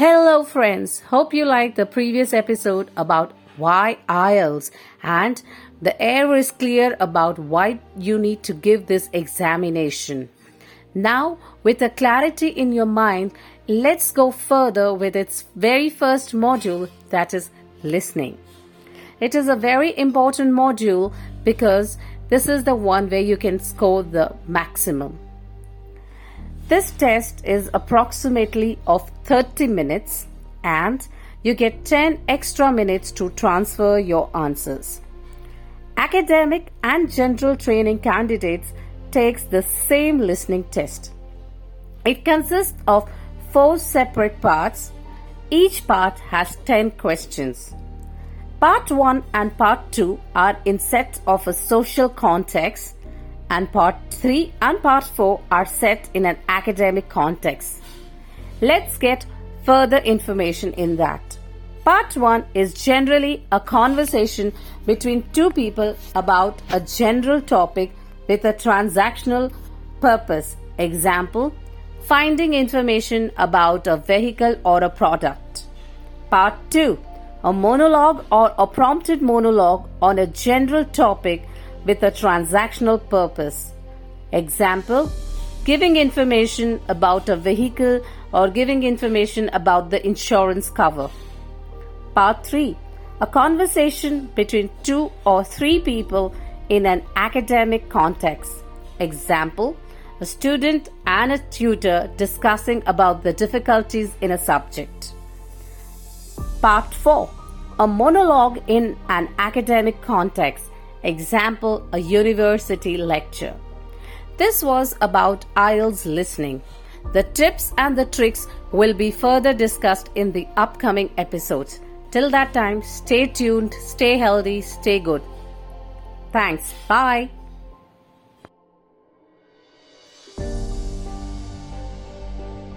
Hello, friends. Hope you liked the previous episode about why IELTS and the air is clear about why you need to give this examination. Now, with a clarity in your mind, let's go further with its very first module that is listening. It is a very important module because this is the one where you can score the maximum. This test is approximately of 30 minutes and you get 10 extra minutes to transfer your answers. Academic and general training candidates takes the same listening test. It consists of four separate parts. Each part has 10 questions. Part 1 and Part 2 are in set of a social context and part 3 and part 4 are set in an academic context. Let's get further information in that. Part 1 is generally a conversation between two people about a general topic with a transactional purpose. Example, finding information about a vehicle or a product. Part 2, a monologue or a prompted monologue on a general topic with a transactional purpose. Example, giving information about a vehicle or giving information about the insurance cover. Part 3 A conversation between two or three people in an academic context. Example A student and a tutor discussing about the difficulties in a subject. Part 4 A monologue in an academic context Example, a university lecture. This was about IELTS listening. The tips and the tricks will be further discussed in the upcoming episodes. Till that time, stay tuned, stay healthy, stay good. Thanks. Bye.